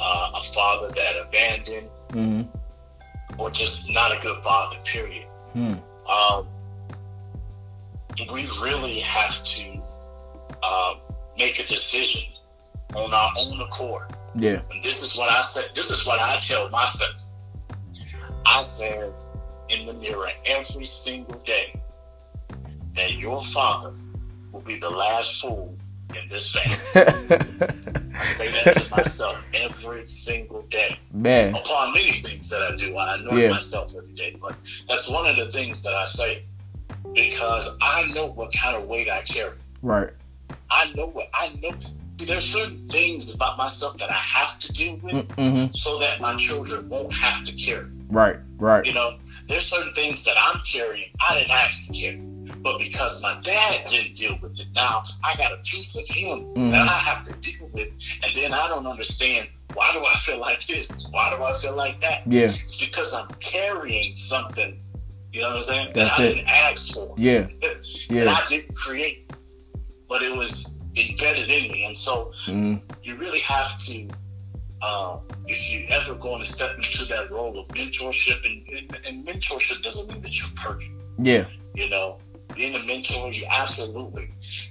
uh, a father that abandoned, Mm-hmm. or just not a good father. Period. Hmm. Um, we really have to uh, make a decision on our own accord. Yeah. And this is what I said. This is what I tell myself. I said in the mirror every single day that your father will be the last fool in this family. I say that to myself every single day. man. Upon many things that I do, I know Yeah. myself every day. But that's one of the things that I say because I know what kind of weight I carry. Right. I know what I know. There's certain things about myself that I have to deal with Mm-hmm. so that my children won't have to carry. Right. Right. You know, there's certain things that I'm carrying I didn't ask to carry. But because my dad didn't deal with it, now I got a piece of him Mhm. that I have to deal with. And then I don't understand why do I feel like this? Why do I feel like that? Yeah. It's because I'm carrying something, you know what I'm saying? That's that I it. didn't ask for. Yeah. Yeah. I didn't create. But it was embedded in me. And so Mm-hmm. you really have to, uh, if you're ever going to step into that role of mentorship, and, and, and mentorship doesn't mean that you're perfect, Yeah. you know. Being a mentor, you absolutely,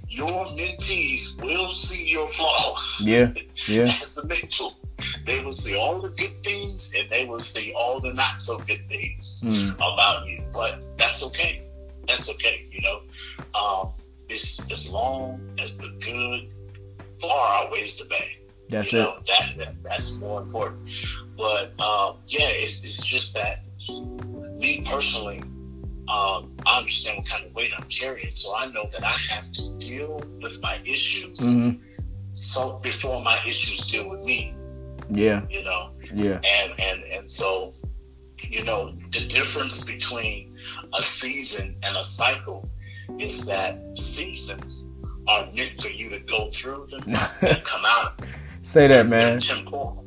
your mentees will see your flaws. Yeah. Yeah. As a mentor, they will see all the good things and they will see all the not so good things Mm. about you. But that's okay. That's okay, you know. Um, it's as long as the good far outweighs the bad. That's you it. know, that, that that's more important. But um, yeah, it's, it's just that me personally, um, I understand what kind of weight I'm carrying, so I know that I have to deal with my issues Mm-hmm. so before my issues deal with me. Yeah. You know, Yeah. and and and so you know the difference between a season and a cycle is that seasons are meant for you to go through them and come out. Say that, They're man. temporal.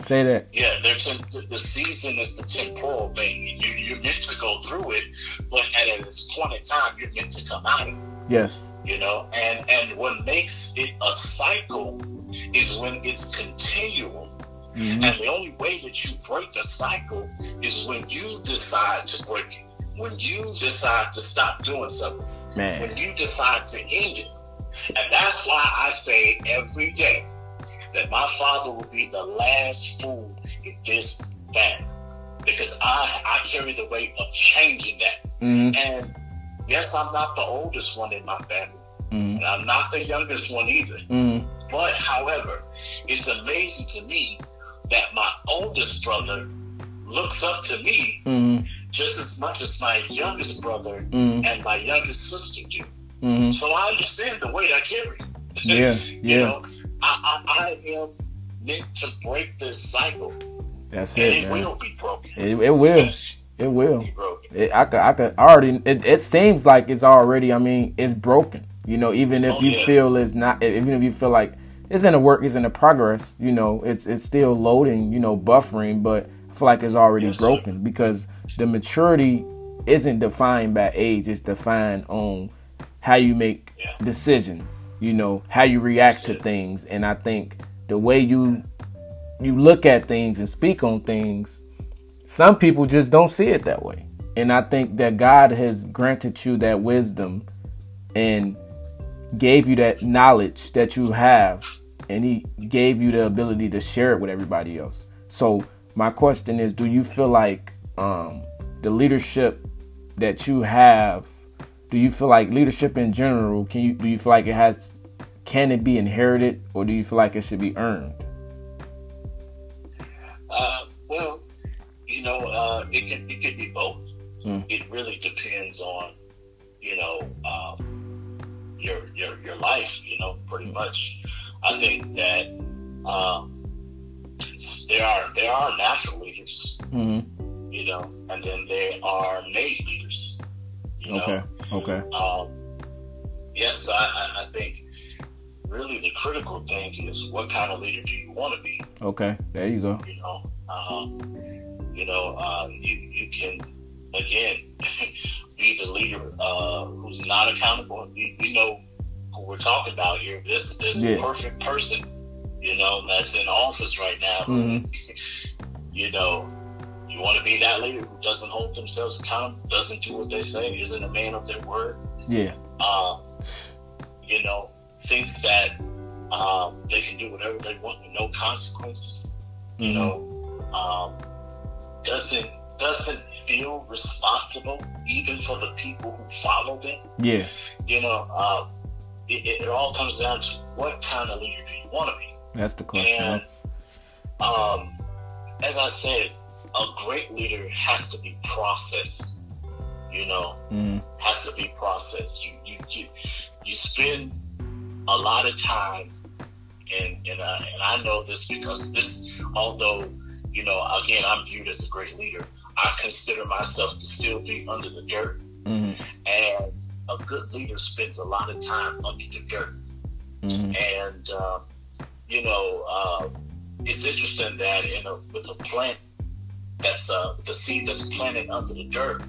Say that. Yeah, the- season is the temporal thing. You, you're meant to go through it, but at this point in time, you're meant to come out of it. Yes. You know, and and what makes it a cycle is when it's continual. Mm-hmm. And the only way that you break a cycle is when you decide to break it. When you decide to stop doing something. Man. When you decide to end it. And that's why I say every day that my father will be the last fool in this family. Because I, I carry the weight of changing that. Mm-hmm. And yes, I'm not the oldest one in my family. Mm-hmm. And I'm not the youngest one either. Mm-hmm. But however, it's amazing to me that my oldest brother looks up to me Mm-hmm. Just as much as my youngest brother Mm-hmm. and my youngest sister do. Mm-hmm. So I understand the weight I carry. Yeah. you Yeah. know, I, I, I am meant to break this cycle, That's and it, it man. will be broken. It, it will. It will. be broken. It, I could, I could already. It, it seems like it's already. I mean, it's broken. You know, even if Oh, you yeah. feel it's not, even if you feel like it's in the work, it's in the progress. You know, it's it's still loading. You know, buffering, but I feel like it's already Yes, sir. broken because the maturity isn't defined by age. It's defined on how you make decisions. You know, how you react to things, and I think the way you you look at things and speak on things some people just don't see it that way. And I think that God has granted you that wisdom and gave you that knowledge that you have. And He gave you the ability to share it with everybody else. So, my question is do you feel like um, the leadership that you have, do you feel like leadership in general, can you do you feel like it has can it be inherited or do you feel like it should be earned? Uh, well, you know, uh, it can it can be both. Mm. It really depends on, you know, um, your your your life. You know, pretty much. I think that um, there are there are natural leaders, Mm-hmm. You know, and then they are made leaders. You know? Okay. Okay. Um, yes, I, I, I think really the critical thing is what kind of leader do you want to be? Okay. There you go. You know, um, you know, uh, you you can again be the leader uh, who's not accountable. We, we know who we're talking about here. This this Yeah. perfect person, you know, that's in office right now. Mhm. you know, you want to be that leader who doesn't hold themselves accountable, doesn't do what they say, isn't a man of their word. Yeah. Uh, you know, thinks that um, they can do whatever they want with no consequences. You Mhm. know, um, doesn't doesn't feel responsible even for the people who follow them. Yeah. You know, uh, it, it, it all comes down to what kind of leader do you want to be. That's the question. And um, as I said, a great leader has to be processed. You know, Mm-hmm. has to be processed. You you you, you spend a lot of time, and and uh, and I know this because this, although you know, again, I'm viewed as a great leader. I consider myself to still be under the dirt, Mm-hmm. and a good leader spends a lot of time under the dirt. Mm-hmm. And uh, you know, uh, it's interesting that in a, with a plant that's uh, the seed that's planted under the dirt,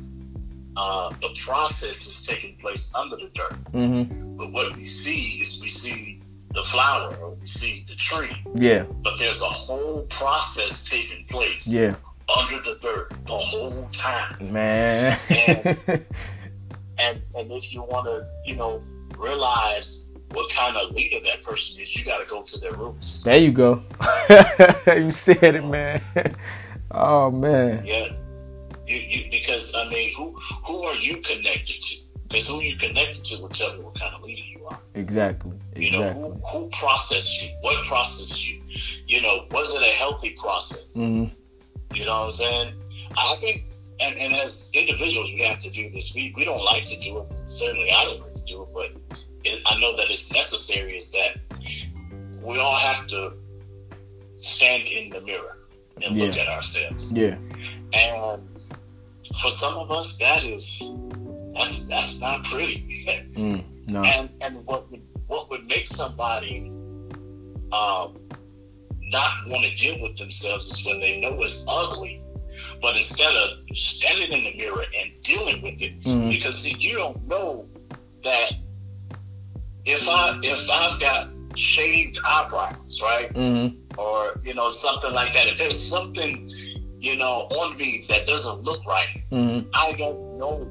uh, the process is taking place under the dirt. Mm-hmm. But what we see is we see the flower or we see the tree, Yeah. but there's a whole process taking place Yeah. under the dirt the whole time. Man. And and if you want to, you know, realize what kind of leader that person is, you got to go to their roots. there you go. you said it, man. Oh man. Yeah, you, you because I mean, who who are you connected to? Because who you connected to will tell you what kind of leader you are. Exactly. You know, Exactly. who who processed you? What processed you? You know, was it a healthy process? Mm-hmm. You know what I'm saying? I think, and, and as individuals, we have to do this. We we don't like to do it. Certainly, I don't like to do it, but it, I know that it's necessary. Is that we all have to stand in the mirror and look Yeah. at ourselves. Yeah. And for some of us, that is that's that's not pretty. Mm. No. and and what would what would make somebody um, not want to deal with themselves is when they know it's ugly, but instead of standing in the mirror and dealing with it, Mhm. because see, you don't know that if I if I've got shaved eyebrows, right? Mm-hmm. Or you know something like that. If there's something you know on me that doesn't look right, Mm-hmm. I don't know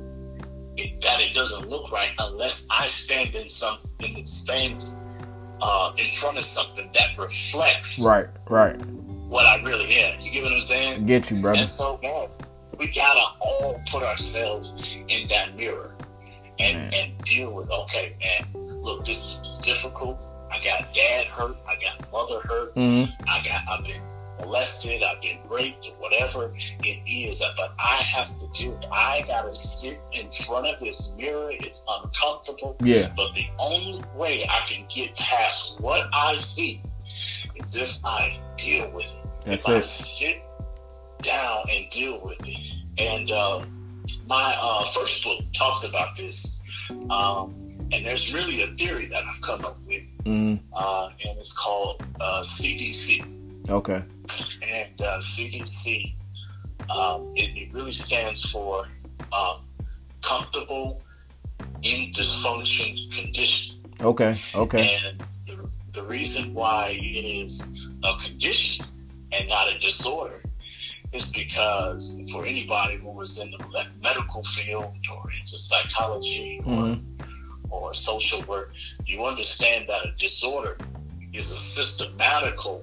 it, that it doesn't look right unless I stand in some in stand uh, in front of something that reflects Right. Right. what I really am. You get what I'm saying? Get you, brother. And so, man, we gotta all put ourselves in that mirror and Man. and deal with. Okay, man, look, this is difficult. I got dad hurt. I got mother hurt. Mm-hmm. I got I've been molested, I've been raped, or whatever it is, but I have to do it. I gotta sit in front of this mirror. It's uncomfortable. Yeah. But the only way I can get past what I see is if I deal with it. That's if I it. sit down and deal with it. And uh, my uh, first book talks about this. Um, and there's really a theory that I've come up with, Mm-hmm. uh, and it's called uh, CDC Okay. and uh, CDC, um, it, it really stands for um, comfortable in dysfunction condition. Okay. Okay. And the, the reason why it is a condition and not a disorder is because for anybody who was in the medical field or into psychology Mm-hmm. or social work, you understand that a disorder is a systematical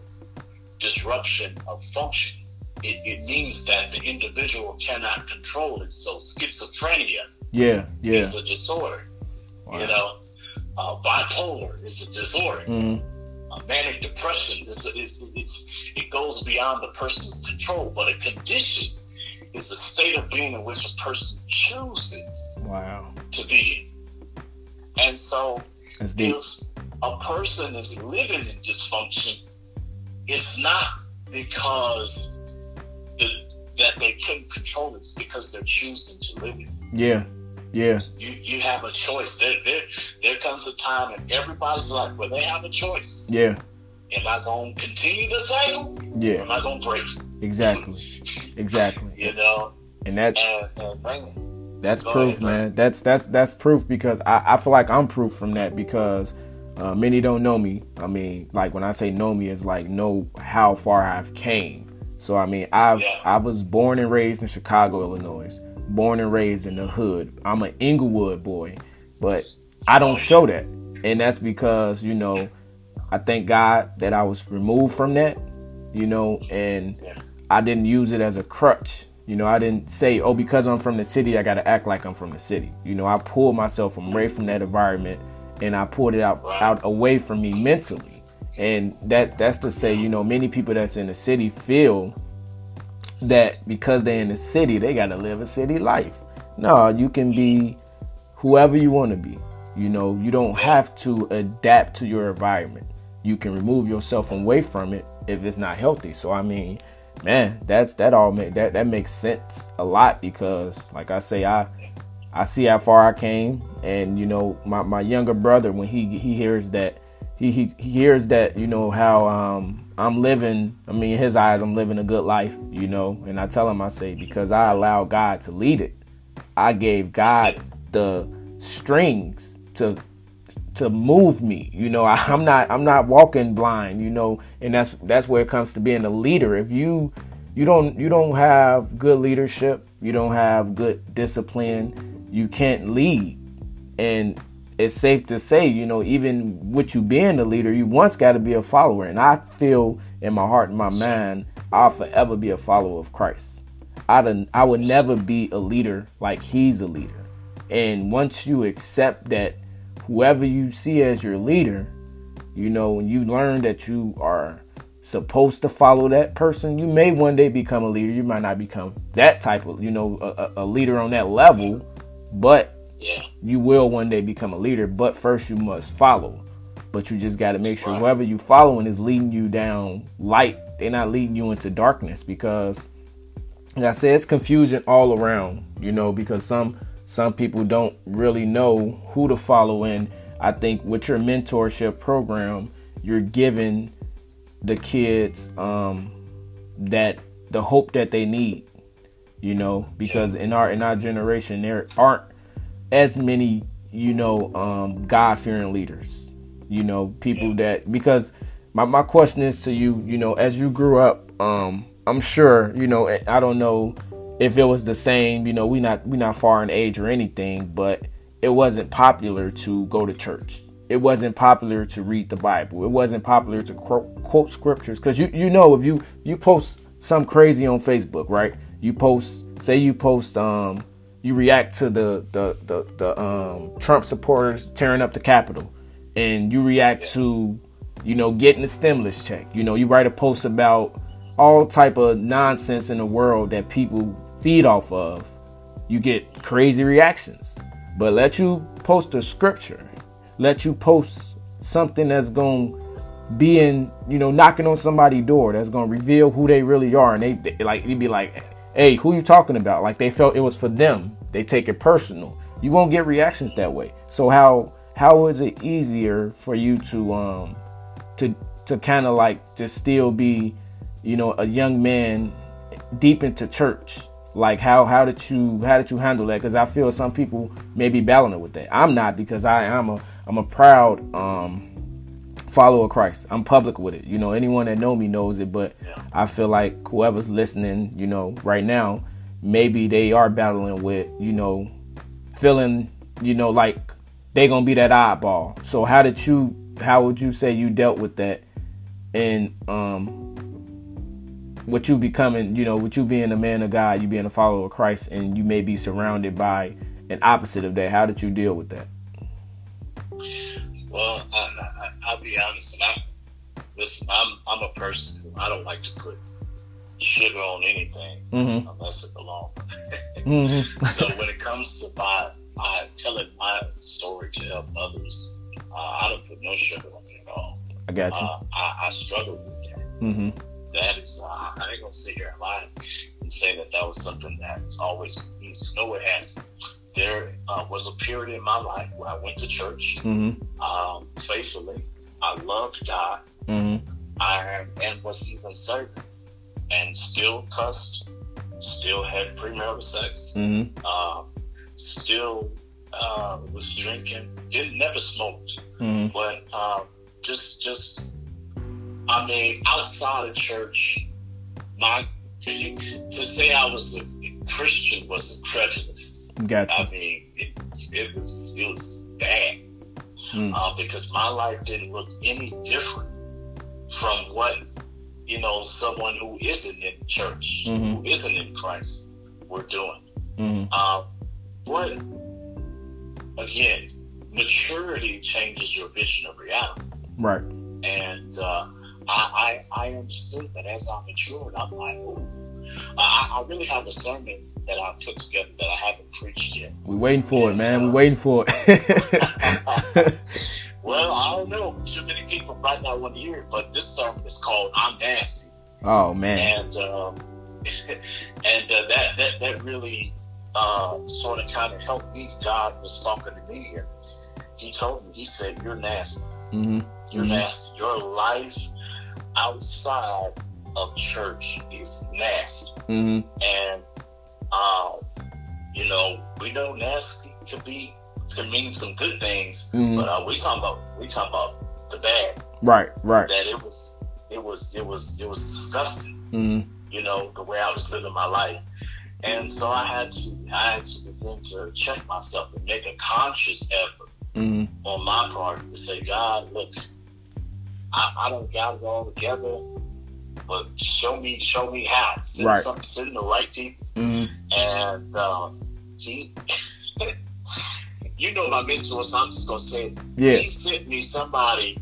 disruption of function. It, it means that the individual cannot control it. So schizophrenia Yeah. Yeah. is a disorder. Wow. You know, uh, bipolar is a disorder. Mm-hmm. Uh, manic depression is, is it's it goes beyond the person's control. But a condition is a state of being in which a person chooses Wow. to be in. And so if a person is living in dysfunction, it's not because the, that they couldn't control it. It's because they're choosing to live it. Yeah. Yeah. You you have a choice. There there there comes a time in everybody's life where they have a choice. Yeah. Am I gonna continue the cycle? Yeah. Am I gonna break? Exactly. Exactly. You know? And that's and, and that's Go proof, ahead, man. That's that's that's proof because I, I feel like I'm proof from that because uh, many don't know me. I mean, like when I say know me, it's like know how far I've came. So I mean, I've Yeah. I was born and raised in Chicago, Illinois. Born and raised in the hood. I'm an Englewood boy, but I don't show that, and that's because you know I thank God that I was removed from that, you know, and I didn't use it as a crutch. You know, I didn't say, oh, because I'm from the city, I got to act like I'm from the city. You know, I pulled myself away from that environment and I pulled it out, out away from me mentally. And that that's to say, you know, many people that's in the city feel that because they're in the city, they got to live a city life. No, you can be whoever you want to be. You know, you don't have to adapt to your environment. You can remove yourself away from it if it's not healthy. So I mean, man, that's that all make that that makes sense a lot because like I say I I see how far I came and you know, my my younger brother when he he hears that he he, he hears that, you know, how um I'm living, I mean, in his eyes I'm living a good life, you know, and I tell him I say because I allow God to lead it. I gave God the strings to to move me. You know, I, I'm not I'm not walking blind, you know, and that's that's where it comes to being a leader. If you you don't you don't have good leadership, you don't have good discipline, you can't lead. And it's safe to say, you know, even with you being a leader, you once got to be a follower. And I feel in my heart and my mind, I'll forever be a follower of Christ. I'd, I would never be a leader like he's a leader. And once you accept that whoever you see as your leader, you know, when you learn that you are supposed to follow that person, you may one day become a leader. You might not become that type of, you know, a, a leader on that level, but yeah, you will one day become a leader. But first, you must follow. But you just got to make sure Right. whoever you following is leading you down light. They're not leading you into darkness because like I said, it's confusion all around, you know, because some some people don't really know who to follow in. I think with your mentorship program, you're giving the kids um that the hope that they need, you know, because in our in our generation there aren't as many, you know, um God fearing leaders. You know, people that because my, my question is to you, you know, as you grew up, um, I'm sure, you know, I don't know if it was the same, you know, we not we not far in age or anything, but it wasn't popular to go to church. It wasn't popular to read the Bible. It wasn't popular to quote, quote scriptures because you you know if you you post some crazy on Facebook, right? You post, say you post, um, you react to the the the, the um, Trump supporters tearing up the Capitol, and you react to, you know, getting the stimulus check. You know, you write a post about all type of nonsense in the world that people feed off of. You get crazy reactions. But let you post a scripture, let you post something that's going to be in, you know, knocking on somebody's door that's going to reveal who they really are. And they, they like, you'd be like, hey, who you talking about? Like they felt it was for them. They take it personal. You won't get reactions that way. So how, how is it easier for you to, um, to, to kind of like just still be, you know, a young man deep into church like how how did you how did you handle that? Because i feel some people may be battling with that. I'm not because i am a i'm a proud um follower of christ. I'm public with it. You know anyone that know me knows it but i feel like whoever's listening you know right now maybe they are battling with you know feeling you know like they gonna be that oddball. So how did you how would you say you dealt with that? And um what you becoming, you know, with you being a man of God, you being a follower of Christ, and you may be surrounded by an opposite of that. How did you deal with that? Well, I, I, I'll be honest. And I, listen, I'm I'm a person who I don't like to put sugar on anything Mm-hmm. unless it belongs. Mm-hmm. so when it comes to my, my telling my story to help others, Uh, I don't put no sugar on it at all. I got you. Uh, I, I struggle with that. Mm-hmm. That is, uh, I ain't gonna sit here and lie and say that that was something that's always used. No, it hasn't. There uh, was a period in my life where I went to church Mm-hmm. um, faithfully. I loved God. Mm-hmm. I and was even serving, and still cussed, still had premarital sex, Mm-hmm. uh, still uh, was drinking. Didn't never smoked, Mm-hmm. but um, just just I mean, outside of church, my to say I was a Christian was a prejudice. Got I mean, it, it was it was bad Mm. uh, because my life didn't look any different from what you know someone who isn't in church, Mhm. who isn't in Christ, were doing. Mm-hmm. Um, but again, maturity changes your vision of reality, Right. and uh, I, I I understood that as I matured, I'm like, ooh, I, I really have a sermon that I put together that I haven't preached yet. We're waiting for it, man. We're waiting for it. Well, I don't know. Too many people right now want to hear it, but this sermon is called "I'm Nasty," oh man. and um, and uh, that that that really uh, sort of kind of helped me. God was talking to me, and He told me, He said, "You're nasty. Mm-hmm. You're Mhm. nasty. Your life outside of church is nasty." Mm-hmm. And um, you know, we know nasty could be can mean some good things, Mm-hmm. but uh, we talking about we talking about the bad. Right. Right. That it was it was it was it was disgusting. Mm-hmm. You know the way I was living my life, and so I had to I had to begin to check myself and make a conscious effort Mm-hmm. on my part to say, God, look, I, I don't got it all together, but show me show me how. Send Right. some send the right people Mm-hmm. and um, he, you know my mentor, so I'm just gonna say, it. Yeah. he sent me somebody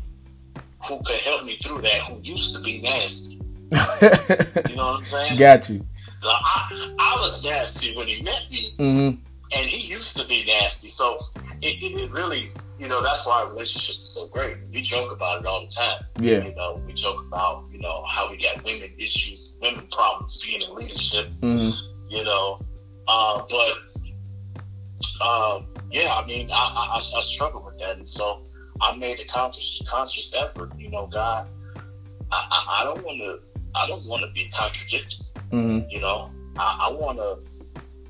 who could help me through that, who used to be nasty. You know what I'm saying? Got you. Like, I, I was nasty when he met me, Mm-hmm. and he used to be nasty. So it, it, it really, you know, that's why our relationship is so great. We joke about it all the time. Yeah. You know, we joke about, you know, how we got women issues, women problems being in leadership Mm-hmm. you know. Uh, but um, yeah, I mean, I, I, I struggle with that, and so I made a conscious conscious effort. You know, God, I, I, I don't want to I don't want to be contradicted. Mm-hmm. You know, I, I want to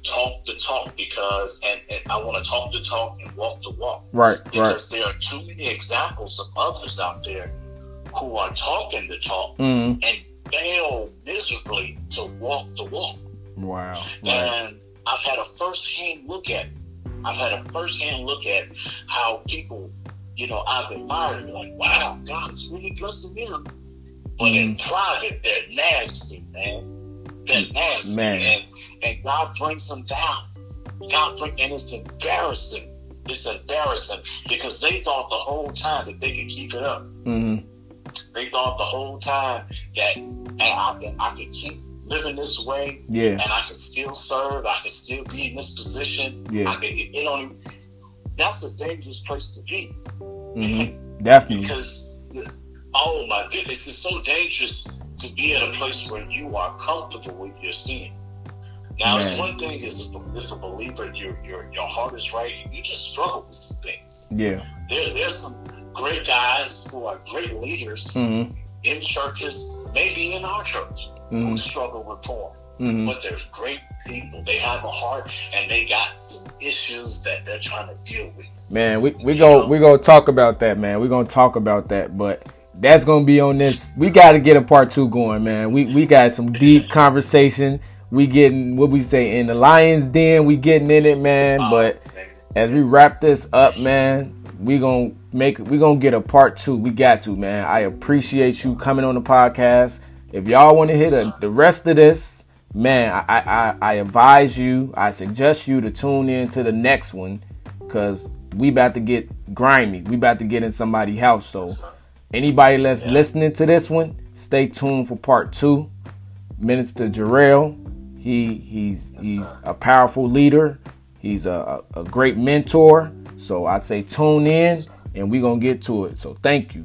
talk the talk because, and, and I want to talk the talk and walk the walk Right. Right. because there are too many examples of others out there who are talking the talk Mm-hmm. and fail miserably to walk the walk. Wow. Right. And I've had a first-hand look at it. I've had a first-hand look at how people, you know, I've admired and like, wow, God is really blessing them. But in private, they're nasty, man. They're. Man. And, and God brings them down. God bring, and it's embarrassing. It's embarrassing because they thought the whole time that they could keep it up. Mm-hmm. They thought the whole time that and I, I could keep living this way Yeah. and I can still serve. I can still be in this position. Yeah. I can, it, it don't. That's a dangerous place to be Mm-hmm. Definitely. because, oh my goodness, it's so dangerous to be in a place where you are comfortable with your sin. Now, it's one thing is if, a believer, your your your heart is right, you just struggle with some things. Yeah. There, there's some great guys who are great leaders Mm-hmm. in churches, maybe in our church, who Mm-hmm. struggle with porn. Mm-hmm. But they're great people. They have a heart and they got some issues that they're trying to deal with. Man, we we go we gonna talk about that, man. We're gonna talk about that, but that's gonna be on this. We got to get a part two going, man. We we got some deep conversation. We getting what we say in the lion's den. We getting in it, man. But Um, as we wrap this up, man, we gonna make we gonna get a part two. We got to, man. I appreciate you coming on the podcast. If y'all want to hear the, the rest of this, man, I, I I advise you. I suggest you to tune in to the next one, cause we about to get grimy. We about to get in somebody's house. So anybody that's listening to this one, stay tuned for part two. Minister Jarrell, he he's he's a powerful leader. He's a, a, a great mentor. So I say tune in and we're gonna get to it. So thank you.